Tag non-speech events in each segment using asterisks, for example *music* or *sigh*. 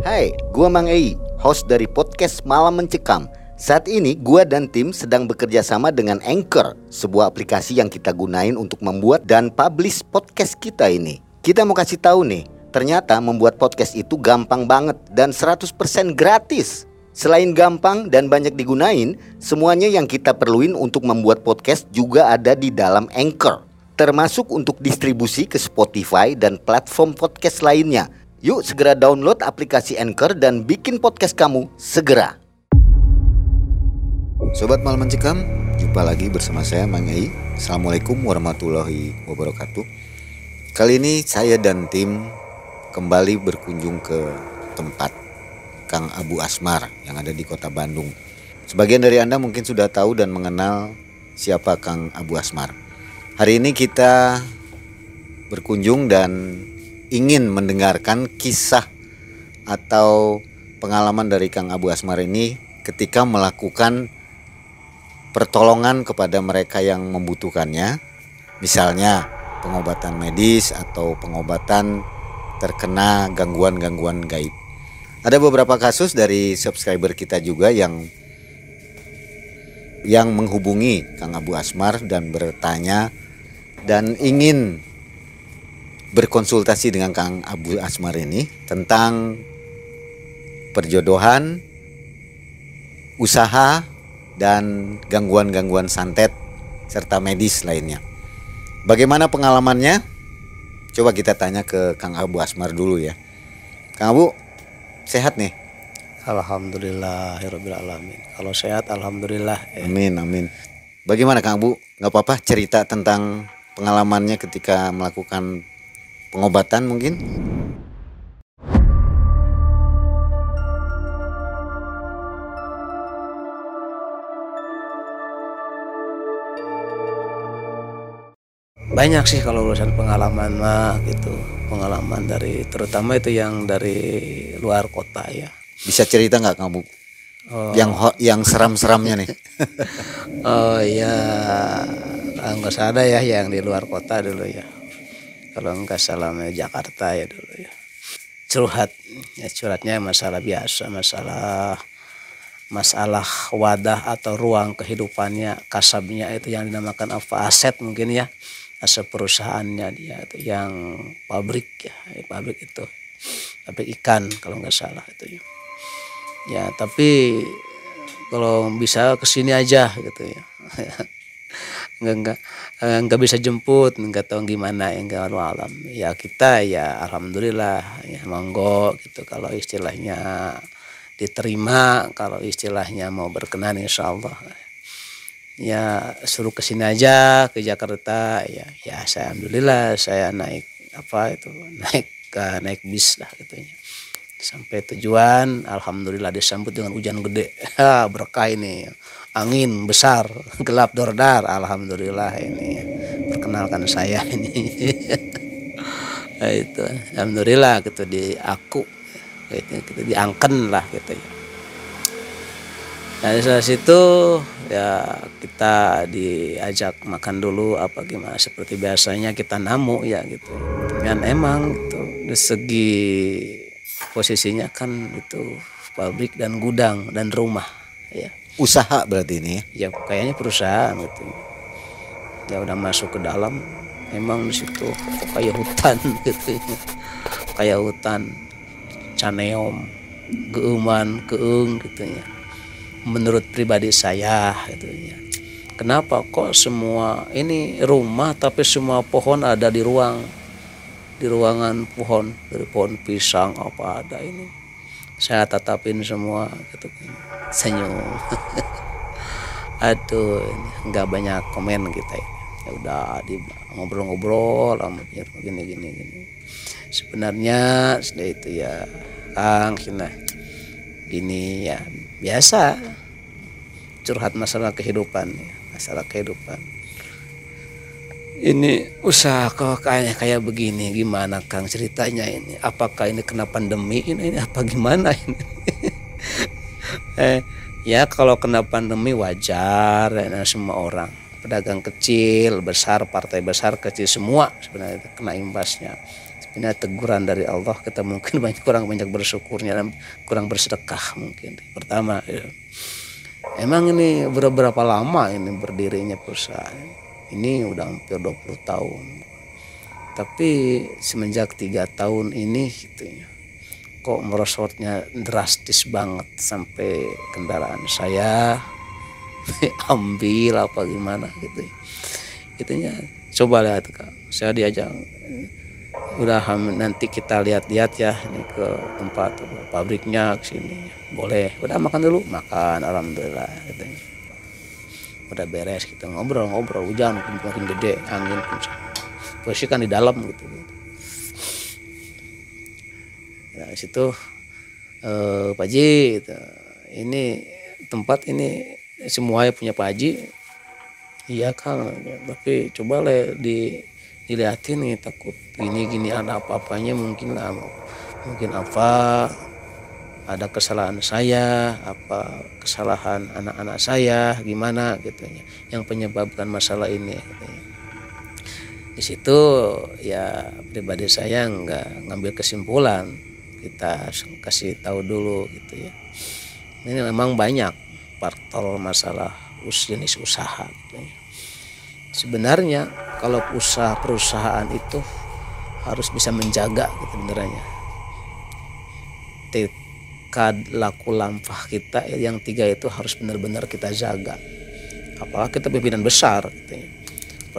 Hai, gua Mang Ei, host dari podcast Malam Mencekam. Saat ini gua dan tim sedang bekerja sama dengan Anchor, sebuah aplikasi yang kita gunain untuk membuat dan publish podcast kita ini. Kita mau kasih tahu nih, ternyata membuat podcast itu gampang banget dan 100% gratis. Selain gampang dan banyak digunain, semuanya yang kita perluin untuk membuat podcast juga ada di dalam Anchor. Termasuk untuk distribusi ke Spotify dan platform podcast lainnya. Yuk segera download aplikasi Anchor dan bikin podcast kamu segera. Sobat Malam Mencekam, jumpa lagi bersama saya Mang Ei. Assalamualaikum warahmatullahi wabarakatuh. Kali ini saya dan tim kembali berkunjung ke tempat Kang Abu Asmar yang ada di kota Bandung. Sebagian dari Anda mungkin sudah tahu dan mengenal siapa Kang Abu Asmar. Hari ini kita berkunjung dan ingin mendengarkan kisah atau pengalaman dari Kang Abu Asmar ini ketika melakukan pertolongan kepada mereka yang membutuhkannya, misalnya pengobatan medis atau pengobatan terkena gangguan-gangguan gaib. Ada beberapa kasus dari subscriber kita juga yang yang menghubungi Kang Abu Asmar dan bertanya dan ingin berkonsultasi dengan Kang Abu Asmar ini tentang perjodohan, usaha, dan gangguan-gangguan santet serta medis lainnya. Bagaimana pengalamannya? Coba kita tanya ke Kang Abu Asmar dulu ya. Kang Abu, sehat nih? Alhamdulillah, alamin. Kalau sehat, alhamdulillah. Ya. Amin, amin. Bagaimana Kang Abu? Gak apa-apa cerita tentang pengalamannya ketika melakukan pengobatan mungkin? Banyak sih kalau urusan pengalaman mah gitu. Pengalaman dari terutama itu yang dari luar kota ya. Bisa cerita nggak kamu? Oh. yang yang seram-seramnya nih. *laughs* Oh ya nggak ada ya yang di luar kota dulu ya kalau enggak salah Jakarta ya dulu ya. Curhat ya curhatnya masalah biasa masalah masalah wadah atau ruang kehidupannya kasabnya itu yang dinamakan apa aset mungkin ya. Aset perusahaannya dia itu yang pabrik ya pabrik itu. Pabrik ikan kalau nggak salah itu ya. Ya tapi kalau bisa ke sini aja gitu ya *laughs* nggak nggak eh, nggak bisa jemput nggak tahu gimana ya nggak alam. Ya kita ya alhamdulillah ya monggo gitu. Kalau istilahnya diterima kalau istilahnya mau berkenan insya Allah ya suruh ke sini aja ke Jakarta ya ya saya alhamdulillah saya naik apa itu *laughs* naik ke naik bis lah gitu ya sampai tujuan alhamdulillah disambut dengan hujan gede. Berkah ini. Angin besar gelap dordar. Alhamdulillah ini. Perkenalkan saya ini. Nah, *laughs* itu alhamdulillah gitu di aku. Gitu, gitu diangken lah gitu ya. Nah dari situ ya kita diajak makan dulu apa gimana seperti biasanya kita namu ya gitu. Dan emang gitu dari segi posisinya kan itu pabrik dan gudang dan rumah ya usaha berarti ini ya? Ya kayaknya perusahaan gitu. Ya udah masuk ke dalam, emang di situ kayak hutan *laughs* gitu. Kayak hutan caneom, geuman, keung gitu ya. Menurut pribadi saya gitu ya. Kenapa kok semua ini rumah tapi semua pohon ada di ruang di ruangan pohon dari pohon pisang apa ada ini. Saya tatapin semua gitu. Senyum. *laughs* Aduh nggak banyak komen kita ya, udah di ngobrol-ngobrol gini gini gini. Sebenarnya sudah itu ya Kang Kina. Ini ya biasa. Curhat masalah kehidupan ya, masalah kehidupan ini usaha kok kayaknya kayak begini. Gimana Kang ceritanya ini? Apakah ini kena pandemi? Ini, ini apa gimana ini? *laughs* Eh, ya kalau kena pandemi wajar ya, semua orang. Pedagang kecil besar partai besar kecil semua sebenarnya kena imbasnya. Ini teguran dari Allah kita mungkin *laughs* banyak kurang banyak bersyukurnya dan kurang bersedekah mungkin. Pertama ya. emang ini berapa lama ini berdirinya perusahaan ini udah hampir 20 tahun. Tapi semenjak tiga tahun ini gitu ya kok merosotnya drastis banget sampai kendaraan saya *laughs* ambil apa gimana gitu itunya coba lihat kak. Saya diajak udah nanti kita lihat-lihat ya ini ke tempat pabriknya ke sini. Boleh. Udah makan dulu. Makan alhamdulillah gitu udah beres kita ngobrol-ngobrol hujan makin, gede angin posisi kan di dalam gitu. Ya situ eh, Pak Ji gitu. ini tempat ini semuanya punya Pak Haji iya Kang. Tapi coba le di dilihatin nih takut gini gini ada apa-apanya mungkin lah mungkin apa ada kesalahan saya apa kesalahan anak-anak saya gimana gitu ya yang penyebabkan masalah ini gitu ya. di situ ya pribadi saya nggak ngambil kesimpulan kita kasih tahu dulu gitu ya ini memang banyak faktor masalah jenis usaha gitu ya. sebenarnya kalau usaha perusahaan itu harus bisa menjaga gitu benernya tekad laku lampah kita yang tiga itu harus benar-benar kita jaga. Apakah kita pimpinan besar? Gitu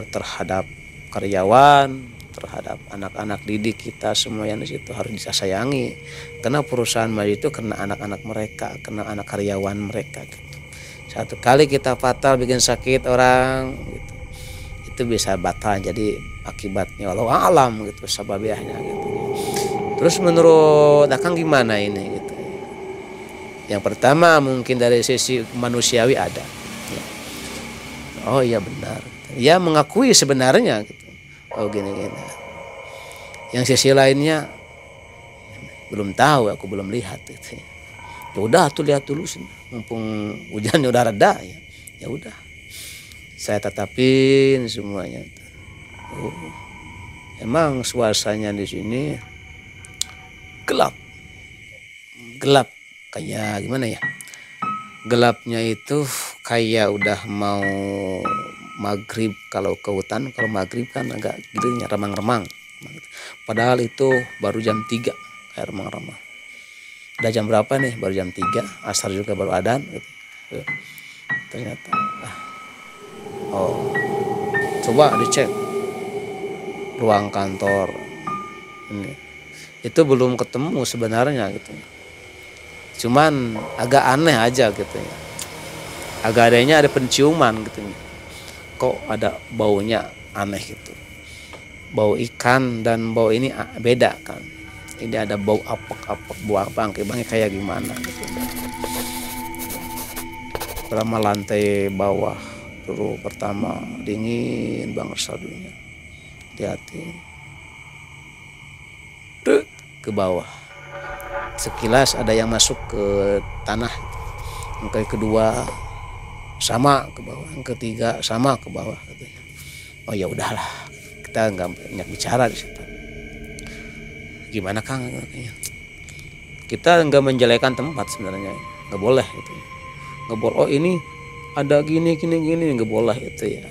terhadap karyawan terhadap anak-anak didik kita semua yang di situ harus bisa sayangi. Karena perusahaan maju itu kena anak-anak mereka kena anak karyawan mereka gitu. Satu kali kita fatal bikin sakit orang gitu. Itu bisa batal jadi akibatnya. Allah alam gitu sababiahnya gitu. Terus menurut akang gimana ini gitu yang pertama mungkin dari sisi manusiawi ada. Oh iya benar. Ya mengakui sebenarnya gitu. Oh gini gini yang sisi lainnya belum tahu aku belum lihat gitu. Ya udah tuh lihat dulu mumpung hujannya udah reda ya. Ya udah. Saya tetapin semuanya. Oh, emang suasananya di sini gelap. Gelap kayak gimana ya? Gelapnya itu kayak udah mau maghrib. Kalau ke hutan kalau maghrib kan agak gitu ya remang-remang. Padahal itu baru jam 3 kayak remang-remang. Udah jam berapa nih? Baru jam 3 asar juga baru adan gitu. ternyata ah, oh. Coba dicek ruang kantor ini. Itu belum ketemu sebenarnya gitu cuman agak aneh aja gitu ya. Agak adanya ada penciuman gitu ya. Kok ada baunya aneh gitu. Bau ikan dan bau ini beda kan. Ini ada bau apek-apek buah bangkai bangkai kayak gimana gitu. Pertama lantai bawah dulu pertama dingin banget sadunya hati-hati. Ke bawah sekilas ada yang masuk ke tanah. Yang kedua sama ke bawah. Yang ketiga sama ke bawah oh ya udahlah. Kita nggak banyak bicara di situ. Gimana kang? Kita nggak menjelekan tempat sebenarnya. Nggak boleh itu. Nggak boleh. Oh ini ada gini gini gini. Nggak boleh itu ya.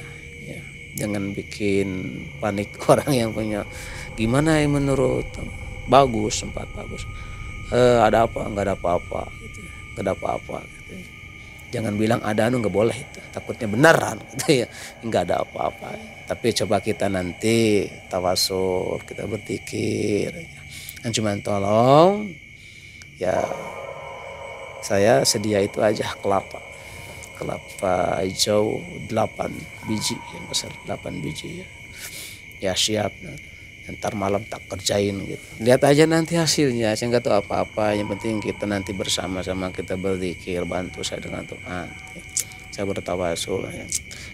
Ya. Jangan bikin panik *laughs* orang yang punya. Gimana ya menurut? Bagus sempat bagus e, ada apa? Nggak ada apa-apa. Gitu nggak ada apa-apa gitu jangan bilang ada anu nggak boleh. Itu takutnya beneran gitu ya. Nggak ada apa-apa. Tapi coba kita nanti tawasul kita berpikir. Yang cuma tolong ya saya sedia itu aja kelapa. Kelapa hijau 8 biji yang besar 8 biji ya. Ya siap ntar malam tak kerjain gitu lihat aja nanti hasilnya saya nggak tahu apa-apa yang penting kita nanti bersama-sama kita berzikir bantu saya dengan Tuhan saya bertawasul ya.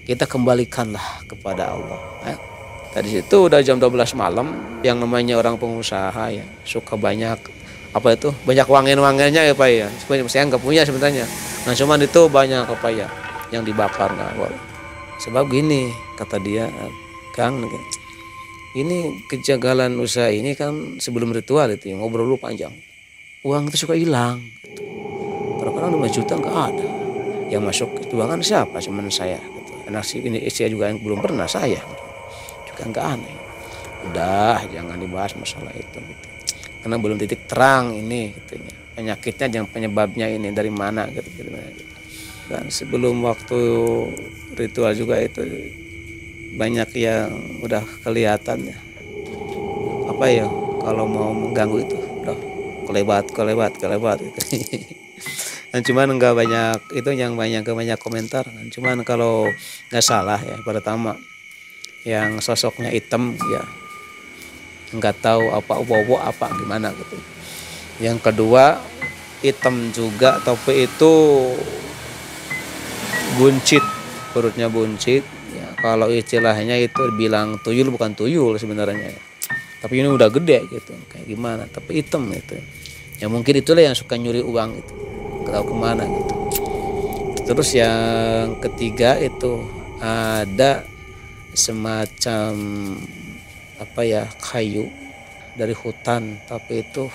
kita kembalikanlah kepada Allah ya. Tadi situ udah jam 12 malam yang namanya orang pengusaha ya suka banyak apa itu banyak wangen-wangennya ya Pak ya. Saya nggak punya sebenarnya. Nah cuman itu banyak apa ya yang dibakar nggak. Sebab gini kata dia Kang ini kejagalan usaha ini kan sebelum ritual itu ngobrol dulu panjang uang itu suka hilang gitu. kadang-kadang 5 juta nggak ada yang masuk kan siapa cuman saya gitu. anak ini istri juga yang belum pernah saya gitu. juga nggak aneh udah jangan dibahas masalah itu gitu. karena belum titik terang ini gitu penyakitnya yang penyebabnya ini dari mana gitu, gitu, gitu. dan sebelum waktu ritual juga itu banyak yang udah kelihatan ya. Apa ya kalau mau mengganggu itu udah kelebat kelebat kelebat gitu. *laughs* dan cuman nggak banyak itu yang banyak banyak komentar. Dan cuman kalau nggak salah ya pertama yang sosoknya hitam ya nggak tahu apa bobo apa gimana gitu. Yang kedua hitam juga tapi itu buncit perutnya buncit kalau istilahnya itu bilang tuyul bukan tuyul sebenarnya. Tapi ini udah gede gitu. Kayak gimana? Tapi hitam itu. Ya mungkin itulah yang suka nyuri uang itu. Tahu ke mana gitu. Terus yang ketiga itu ada semacam apa ya kayu dari hutan. Tapi itu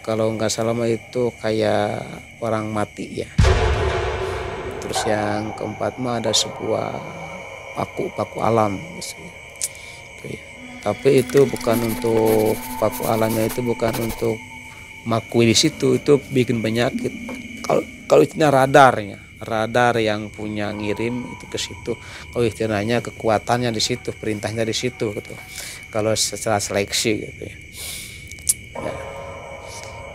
kalau nggak salah itu kayak orang mati ya. Terus yang keempat mah ada sebuah paku paku alam misalnya. Ya. tapi itu bukan untuk paku alamnya itu bukan untuk makui di situ itu bikin penyakit kalau kalau istilahnya radarnya radar yang punya ngirim itu ke situ kalau istilahnya kekuatannya di situ perintahnya di situ gitu kalau setelah seleksi gitu ya. ya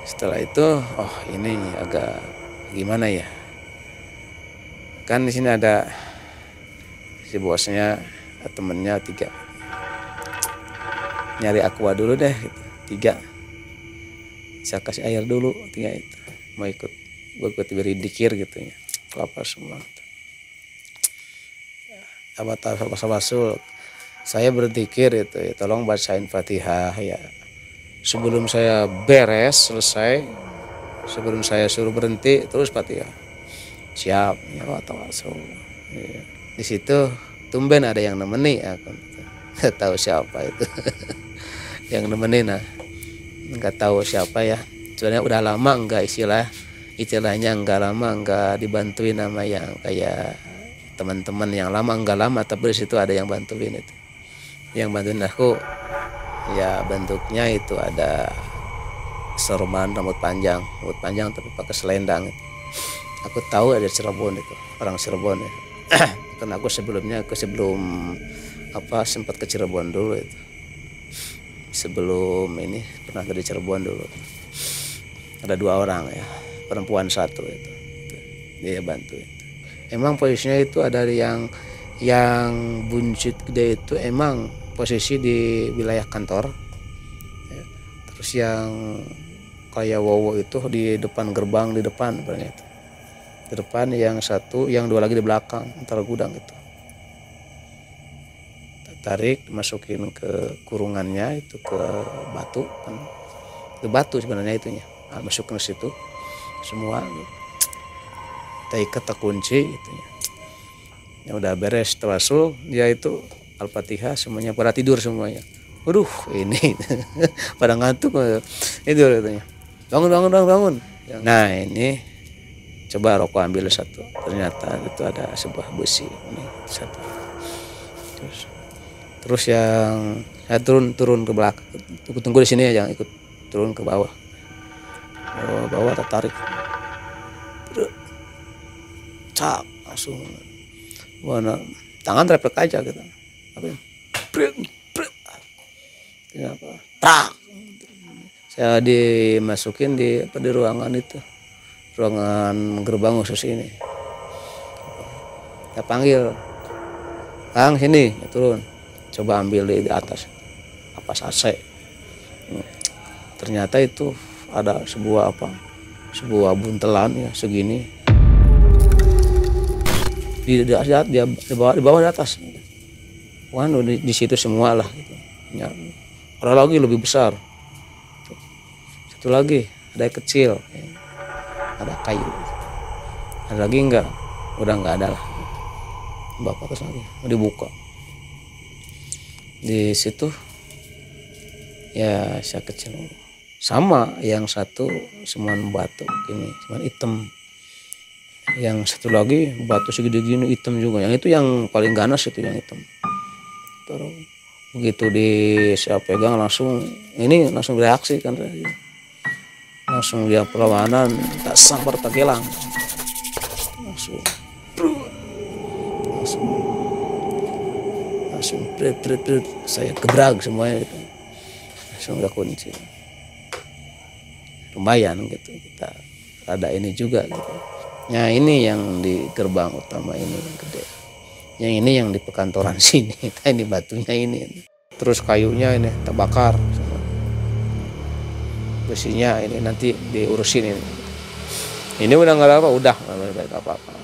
setelah itu oh ini agak gimana ya kan di sini ada si bosnya temennya tiga. Nyari aqua dulu deh gitu. tiga. Saya kasih air dulu tiga itu. Mau ikut gue ikut beri dikir gitu ya. Kelapa semua. Apa tahu basul saya berzikir itu ya tolong bacain fatihah ya. Sebelum saya beres selesai sebelum saya suruh berhenti terus fatihah. Siap ya ya di situ tumben ada yang nemeni aku tahu siapa itu. *laughs* Yang nemenin nah nggak tahu siapa ya. Sebenarnya udah lama enggak istilah istilahnya enggak lama enggak dibantuin nama yang kayak teman-teman yang lama enggak lama tapi di situ ada yang bantuin itu. Yang bantuin aku ya bentuknya itu ada serban rambut panjang rambut panjang tapi pakai selendang. Aku tahu ada Cirebon itu orang Cirebon ya *clears throat* karena aku sebelumnya aku sebelum apa sempat ke Cirebon dulu itu sebelum ini pernah ke Cirebon dulu ada dua orang ya perempuan satu itu dia bantu itu. emang posisinya itu ada yang yang buncit gede itu emang posisi di wilayah kantor ya. terus yang kayak wowo itu di depan gerbang di depan itu di depan yang satu yang dua lagi di belakang antara gudang itu tarik masukin ke kurungannya itu ke batu kan. Ke batu sebenarnya itunya. Nah, masuk ke situ semua. Kita ikat kunci gitu ya udah beres tawasul dia itu al-fatihah semuanya pada tidur semuanya. Waduh ini *laughs* pada ngantuk itu katanya bangun bangun bangun bangun. Nah ini coba rokok ambil satu. Ternyata itu ada sebuah besi ini satu. Terus terus yang saya turun turun ke belakang tunggu tunggu di sini ya jangan ikut. Turun ke bawah. Oh, bawah tertarik. Cap langsung. Mana tangan refleks aja gitu. Apa apa tak saya dimasukin di apa di ruangan itu ruangan gerbang khusus ini. Kita panggil Kang sini. Ya, turun. Coba ambil di, di atas. Apa AC ternyata itu ada sebuah apa? Sebuah buntelan ya segini. Di di, di, di, di bawah di bawah di atas. Wan di, di situ semua lah gitu. ya, ada lagi lebih besar. Satu lagi ada yang kecil ada kayu. Ada lagi enggak udah enggak ada lah. Bapak terus lagi dibuka. Di situ ya saya kecil. Sama yang satu semua batu ini cuma hitam. Yang satu lagi batu segede gini hitam juga. Yang itu yang paling ganas itu yang hitam. Terus begitu di saya pegang langsung ini langsung reaksi kan langsung dia perlawanan tak sabar tak hilang. Langsung. Langsung. Langsung prit, prit, prit. saya kebrag semuanya itu. Langsung udah kunci. Lumayan gitu kita ada ini juga gitu. Ya ini yang di gerbang utama ini yang gede. Yang ini yang di pekantoran *laughs* sini. Nah, ini batunya ini. Terus kayunya ini terbakar besinya ini nanti diurusin ini. Ini udah nggak apa udah. Nggak apa apa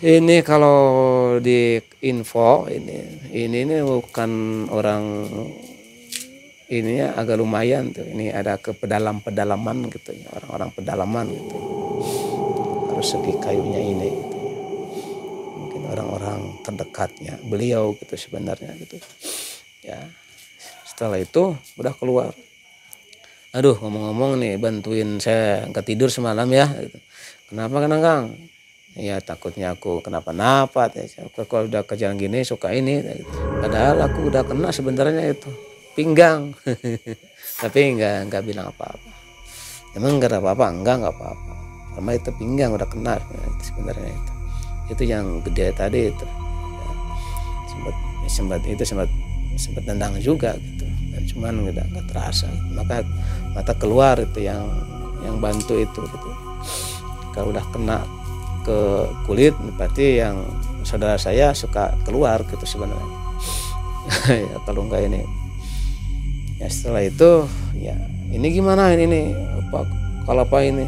ini kalau di info ini ini ini bukan orang ini ya agak lumayan tuh. Ini ada ke pedalam pedalaman gitu ya orang-orang pedalaman gitu. Harus segi kayunya ini gitu. mungkin orang-orang terdekatnya beliau gitu sebenarnya gitu. Ya setelah itu udah keluar aduh ngomong-ngomong nih bantuin saya nggak tidur semalam ya. Kenapa kan kang? Ya takutnya aku kenapa-napa. Kalau udah kerjaan gini suka ini. Padahal aku udah kena sebenarnya itu pinggang. *laughs* Tapi enggak enggak bilang apa-apa. Emang enggak ada apa-apa? Enggak enggak apa-apa. Sama itu pinggang udah kena sebenarnya itu. Itu yang gede tadi itu. Ya, sempat sempat itu sempat sempat tendang juga gitu cuman enggak enggak terasa. Maka mata keluar itu yang yang bantu itu gitu. Kalau udah kena ke kulit berarti yang saudara saya suka keluar gitu sebenarnya. *laughs* Ya kalau enggak ini. Ya setelah itu ya ini gimana ini nih apa kalau apa ini?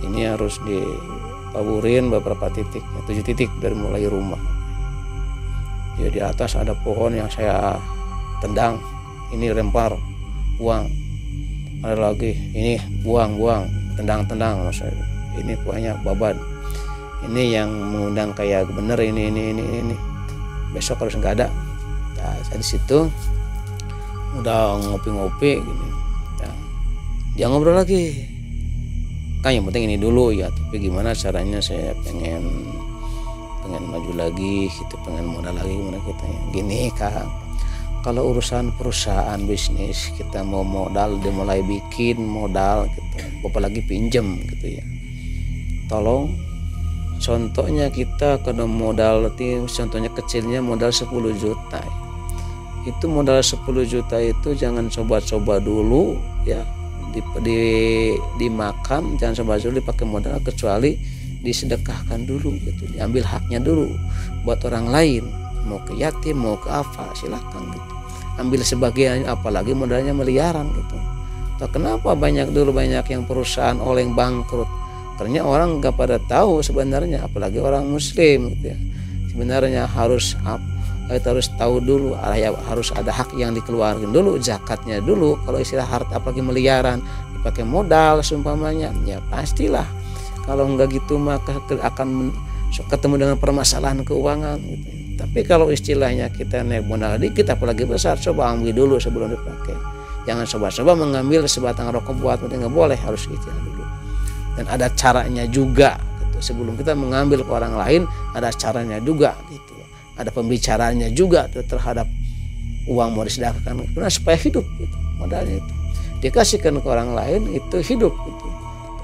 Ini harus dipaburin beberapa titik ya, tujuh titik dari mulai rumah. Ya di atas ada pohon yang saya tendang ini rempar buang. Ada lagi ini buang buang. Tendang tendang maksudnya ini pokoknya babat. Ini yang mengundang kayak bener ini ini ini ini. Besok harus nggak ada. Nah, saya di situ udah ngopi-ngopi gini. Ya. dia ngobrol lagi. Kan yang penting ini dulu ya. Tapi gimana caranya saya pengen pengen maju lagi gitu. Pengen modal lagi gimana kita ya. Gini kak kalau urusan perusahaan bisnis kita mau modal dimulai bikin modal gitu. Apalagi pinjem gitu ya. Tolong contohnya kita kena modal contohnya kecilnya modal 10 juta ya. Itu modal 10 juta itu jangan coba-coba dulu ya. Di, di dimakan jangan coba dulu dipakai modal kecuali disedekahkan dulu gitu diambil haknya dulu buat orang lain mau ke yatim mau ke apa silakan gitu. Ambil sebagian apalagi modalnya miliaran gitu. Atau kenapa banyak dulu banyak yang perusahaan oleng bangkrut? Karena orang nggak pada tahu sebenarnya apalagi orang muslim gitu ya. Sebenarnya harus apa kita harus tahu dulu ya harus ada hak yang dikeluarkan dulu zakatnya dulu. Kalau istilah harta apalagi miliaran dipakai modal seumpamanya ya pastilah. Kalau enggak gitu maka akan ketemu dengan permasalahan keuangan gitu. Tapi kalau istilahnya kita naik modal dikit apalagi besar coba ambil dulu sebelum dipakai. Jangan coba-coba mengambil sebatang rokok buat nggak boleh harus gitu dulu. Dan ada caranya juga gitu. sebelum kita mengambil ke orang lain ada caranya juga gitu. Ada pembicaranya juga terhadap uang mau disedekahkan. Karena supaya hidup gitu, modalnya itu. Dikasihkan ke orang lain itu hidup gitu.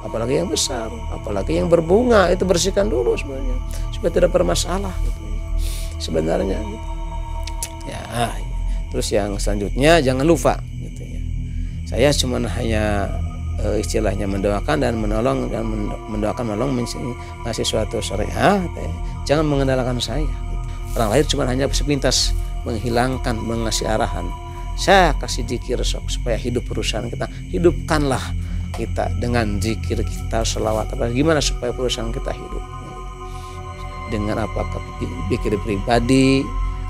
Apalagi yang besar apalagi yang berbunga itu bersihkan dulu sebenarnya supaya tidak bermasalah gitu sebenarnya gitu. ya terus yang selanjutnya jangan lupa gitu ya saya cuma hanya uh, istilahnya mendoakan dan menolong dan mendoakan menolong ngasih suatu syariah ya. jangan mengandalkan saya orang lain cuma hanya sepintas menghilangkan mengasih arahan saya kasih zikir sok supaya hidup perusahaan kita hidupkanlah kita dengan zikir kita selawat apa gimana supaya perusahaan kita hidup dengan apakah zikir pribadi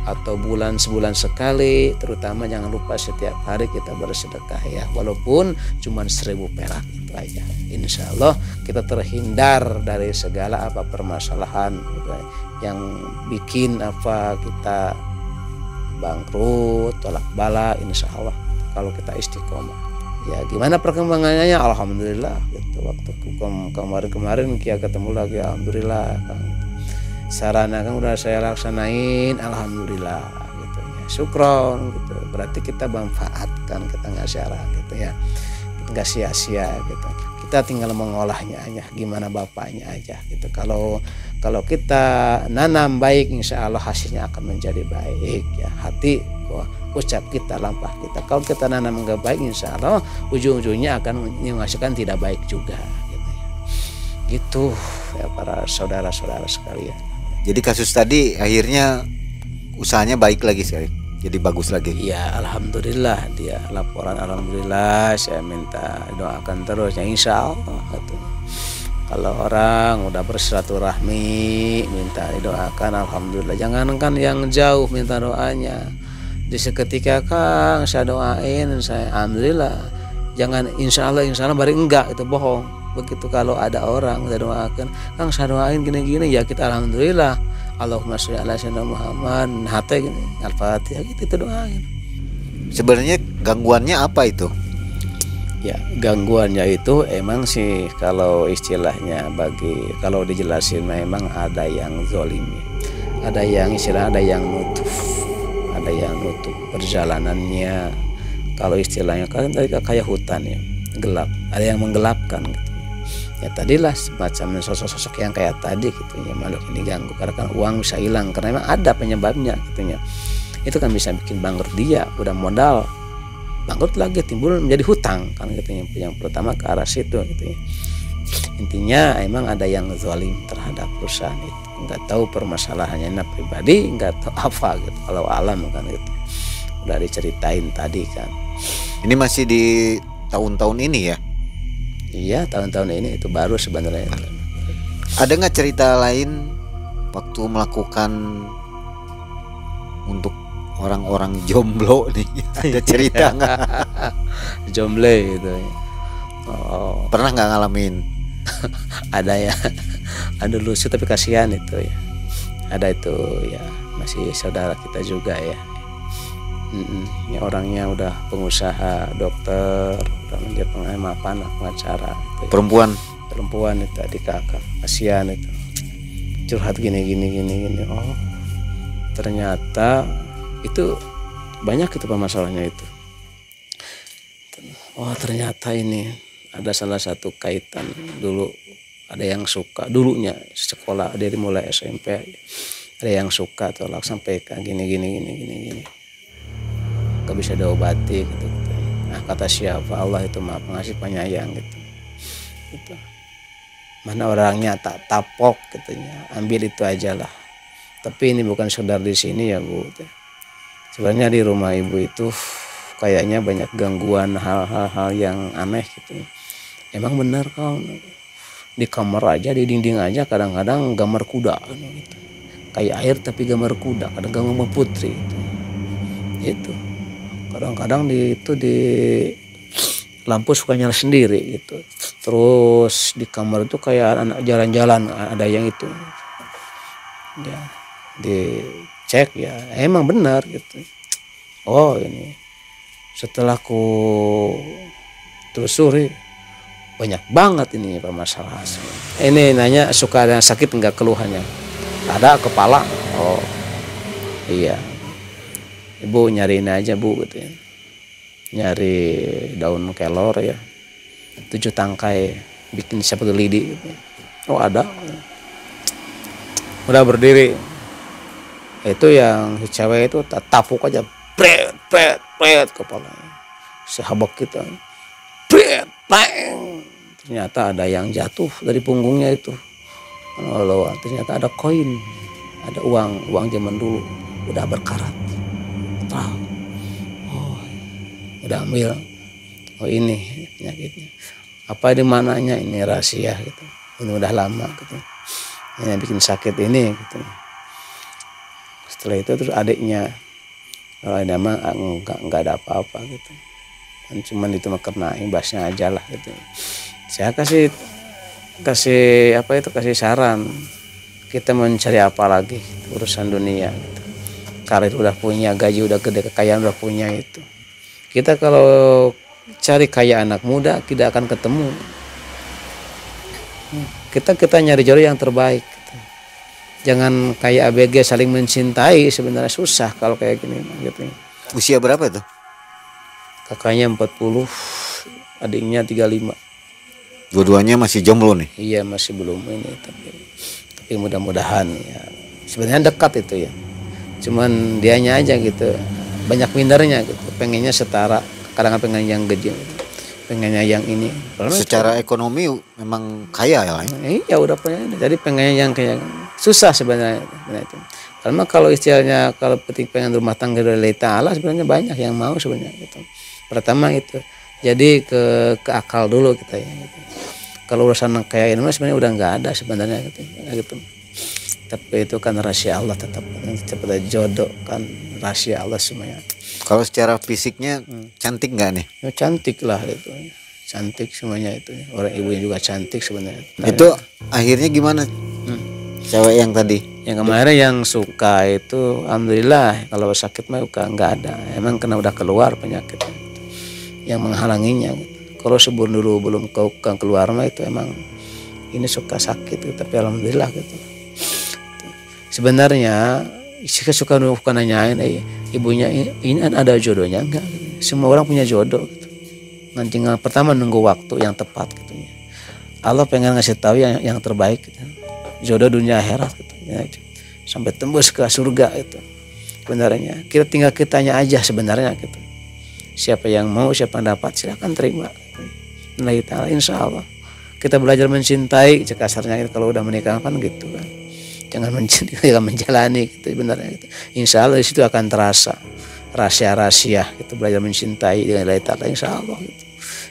atau bulan sebulan sekali terutama jangan lupa setiap hari kita bersedekah ya. Walaupun cuma seribu perak itu aja. Insya Allah kita terhindar dari segala apa permasalahan gitu ya yang bikin apa kita bangkrut tolak bala insya Allah kalau kita istiqomah. Ya gimana perkembangannya? Alhamdulillah gitu waktu kemarin-kemarin kia ketemu lagi alhamdulillah kan sarana kan udah saya laksanain alhamdulillah gitu ya. Syukron gitu. Berarti kita manfaatkan kita nggak siaran gitu ya. Nggak sia-sia gitu. Kita tinggal mengolahnya aja gimana bapaknya aja gitu. Kalau kalau kita nanam baik insya Allah hasilnya akan menjadi baik ya. Hati ucap kita lampah kita. Kalau kita nanam nggak baik insya Allah ujung-ujungnya akan menghasilkan tidak baik juga gitu ya. Gitu ya para saudara-saudara sekalian jadi kasus tadi akhirnya usahanya baik lagi sekali jadi bagus lagi. Iya, alhamdulillah dia laporan alhamdulillah saya minta doakan terus ya insya Allah. Kalau orang udah bersilaturahmi minta didoakan alhamdulillah. Jangankan yang jauh minta doanya. Di seketika Kang saya doain saya alhamdulillah. Jangan insya Allah insya Allah bari enggak itu bohong. Begitu kalau ada orang kita doakan Kang saya doain gini-gini. Ya kita alhamdulillah. Allahumma sholli ala sayyidina Muhammad. Hati gini al-fatihah gitu itu doain. Sebenarnya gangguannya apa itu? Ya gangguannya itu emang sih kalau istilahnya bagi kalau dijelasin memang ada yang zolim ada yang istilah ada yang nutup ada yang nutup perjalanannya. Kalau istilahnya kan tadi kayak hutan ya gelap. Ada yang menggelapkan. gitu ya tadilah semacam sosok-sosok yang kayak tadi gitu ya makhluk ini ganggu. Karena kan uang bisa hilang karena memang ada penyebabnya gitu ya. Itu kan bisa bikin bangkrut dia udah modal. Bangkrut lagi timbul menjadi hutang kan gitu ya. Yang pertama ke arah situ gitu ya. Intinya emang ada yang zalim terhadap perusahaan itu. Nggak tahu permasalahannya nah pribadi nggak tahu *laughs* apa gitu kalau alam kan gitu. Udah diceritain tadi kan. Ini masih di tahun-tahun ini ya Iya tahun-tahun ini itu baru sebenarnya. Ada nggak cerita lain waktu melakukan untuk orang-orang jomblo nih? Ada cerita *laughs* nggak? Jomble itu. Oh. Pernah nggak ngalamin? *laughs* Ada ya. Ada lucu tapi kasihan itu ya. Ada itu ya masih saudara kita juga ya. Mm-mm. Ya, orangnya udah pengusaha dokter udah menjadi pengamat panah pengacara. Gitu perempuan? Perempuan itu adik kakak. Kasihan itu. Curhat gini gini gini gini. Oh ternyata itu banyak itu permasalahannya itu. Oh ternyata ini ada salah satu kaitan. Dulu ada yang suka dulunya sekolah dari mulai SMP ada yang suka tolak sampai gini gini gini gini gini gak bisa diobati gitu, gitu. nah kata siapa? Allah itu maha pengasih penyayang gitu. Gitu mana orangnya tak tapok katanya ambil itu aja lah. Tapi ini bukan sekedar di sini ya bu. Sebenarnya di rumah ibu itu kayaknya banyak gangguan hal-hal yang aneh gitu. Emang benar kau di kamar aja di dinding aja kadang-kadang gambar kuda gitu. kayak air tapi gambar kuda kadang gambar putri itu itu kadang-kadang di itu di lampu suka nyala sendiri gitu. Terus di kamar itu kayak anak jalan-jalan ada yang itu. Ya dicek ya emang benar gitu. Oh ini setelah ku telusuri banyak banget ini permasalahan. Ini nanya suka ada sakit enggak keluhannya? Ada kepala. Oh iya ibu nyariin aja bu gitu ya. Nyari daun kelor ya. Tujuh tangkai bikin tuh lidi gitu. oh ada. Udah berdiri. Itu yang cewek itu tapuk aja. Pret pret pret kepalanya sahabat kita pret peng ternyata ada yang jatuh dari punggungnya itu. Allah ternyata ada koin. Ada uang uang zaman dulu. Udah berkarat oh udah ambil. Oh ini penyakitnya. Apa di mananya ini rahasia gitu. Ini udah lama gitu. Ini yang bikin sakit ini gitu. Setelah itu terus adiknya kalau ada mah enggak enggak ada apa-apa gitu. Kan cuman itu mah kena imbasnya aja lah gitu. Saya kasih kasih apa itu kasih saran. Kita mencari apa lagi urusan dunia gitu karir udah punya gaji udah gede kekayaan udah punya itu. Kita kalau cari kaya anak muda tidak akan ketemu. Kita kita nyari jodoh yang terbaik. Jangan kayak ABG saling mencintai sebenarnya susah kalau kayak gini gitu. Usia berapa itu? kakaknya 40 adiknya 35 Dua-duanya masih jomblo nih. iya masih belum ini tapi tapi mudah-mudahan ya. Sebenarnya dekat itu ya cuman dianya aja gitu banyak mindernya gitu pengennya setara kadang pengen yang gede pengennya yang ini Secara ekonomi memang kaya ya. Iya udah punya jadi pengennya yang kayak susah sebenarnya sebenarnya itu. Karena kalau istilahnya kalau penting pengen rumah tangga dari Allah sebenarnya banyak yang mau sebenarnya gitu. Pertama itu jadi ke ke akal dulu kita ya gitu. Kalau urusan kayak ini sebenarnya udah nggak ada sebenarnya gitu. gitu. Tapi itu kan rahasia Allah tetap tetap ada jodoh kan rahasia Allah semuanya. Kalau secara fisiknya cantik nggak nih? Ya, cantik lah itu. Cantik semuanya itu. Orang ibunya juga cantik sebenarnya. Itu akhirnya gimana? Hmm. Cewek yang tadi. Yang kemarin yang suka itu alhamdulillah kalau sakit mah bukan nggak ada. Emang kena udah keluar penyakit yang menghalanginya. Gitu. Kalau sebelum dulu belum kau keluar mah itu emang ini suka sakit gitu. tapi alhamdulillah gitu. Sebenarnya suka bukan nanyain eh, ibunya ini, ini ada jodohnya enggak gitu. Semua orang punya jodoh gitu. Nanti tinggal pertama nunggu waktu yang tepat gitu ya. Allah pengen ngasih tahu yang yang terbaik gitu. Jodoh dunia akhirat gitu. Ya, sampai tembus ke surga itu sebenarnya kita tinggal kitanya aja sebenarnya gitu siapa yang mau siapa yang dapat silakan terima nah kita insya Allah kita belajar mencintai kasarnya kalau udah menikah kan gitu kan jangan mencintai *laughs* jangan menjalani gitu sebenarnya gitu. insya Allah di situ akan terasa rahasia-rahasia gitu belajar mencintai dengan Allah Ta'ala insya Allah gitu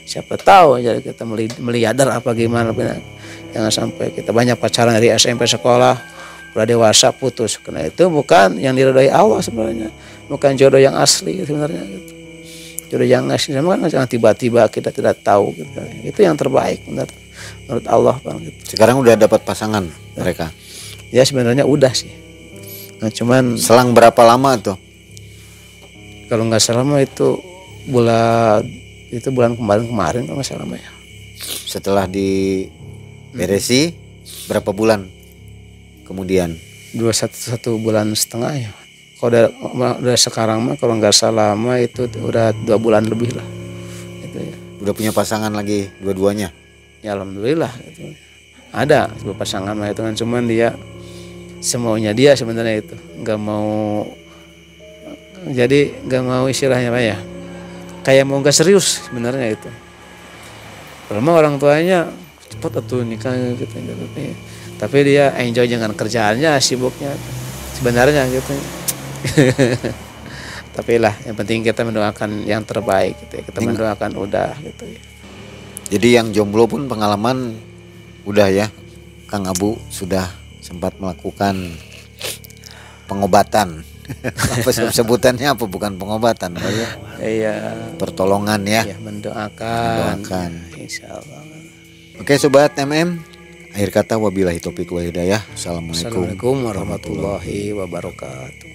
siapa tahu jadi kita melihat apa gimana benar jangan sampai kita banyak pacaran dari SMP sekolah udah dewasa putus karena itu bukan yang diridhoi Allah sebenarnya bukan jodoh yang asli sebenarnya gitu. jodoh yang asli kan jangan tiba-tiba kita tidak tahu gitu. itu yang terbaik menurut, menurut Allah bang gitu. Sekarang udah dapat pasangan mereka. Ya sebenarnya udah sih. Nah, cuman Selang berapa lama tuh? kalau nggak salah mah itu bulan itu bulan kemarin kemarin kalau nggak salah mah ya. Setelah di beresi berapa bulan? Kemudian? Dua satu satu bulan setengah ya. Kalau udah, udah sekarang mah kalau nggak salah mah itu udah dua bulan lebih lah. Itu ya. Udah punya pasangan lagi dua-duanya. ya alhamdulillah. Itu ada pasangan mah itu kan. Cuman dia semaunya dia sebenarnya itu. Nggak mau jadi nggak mau istilahnya apa ya kayak mau nggak serius sebenarnya itu. Kalau mah orang tuanya cepet atuh nikah gitu, gitu. tapi dia enjoy dengan kerjaannya sibuknya. Sebenarnya gitu. *laughs* Tapi lah yang penting kita mendoakan yang terbaik gitu ya. kita mendoakan udah gitu ya. Jadi yang jomblo pun pengalaman udah ya. Kang Abu sudah sempat melakukan pengobatan. *laughs* apa se- sebutannya apa bukan pengobatan, Pak, ya? iya Pertolongan ya. ya mendoakan, Mendoakan. insya Allah Oke sobat MM, akhir kata wabillahi taufiq wal hidayah. Assalamualaikum Assalamualaikum warahmatullahi wabarakatuh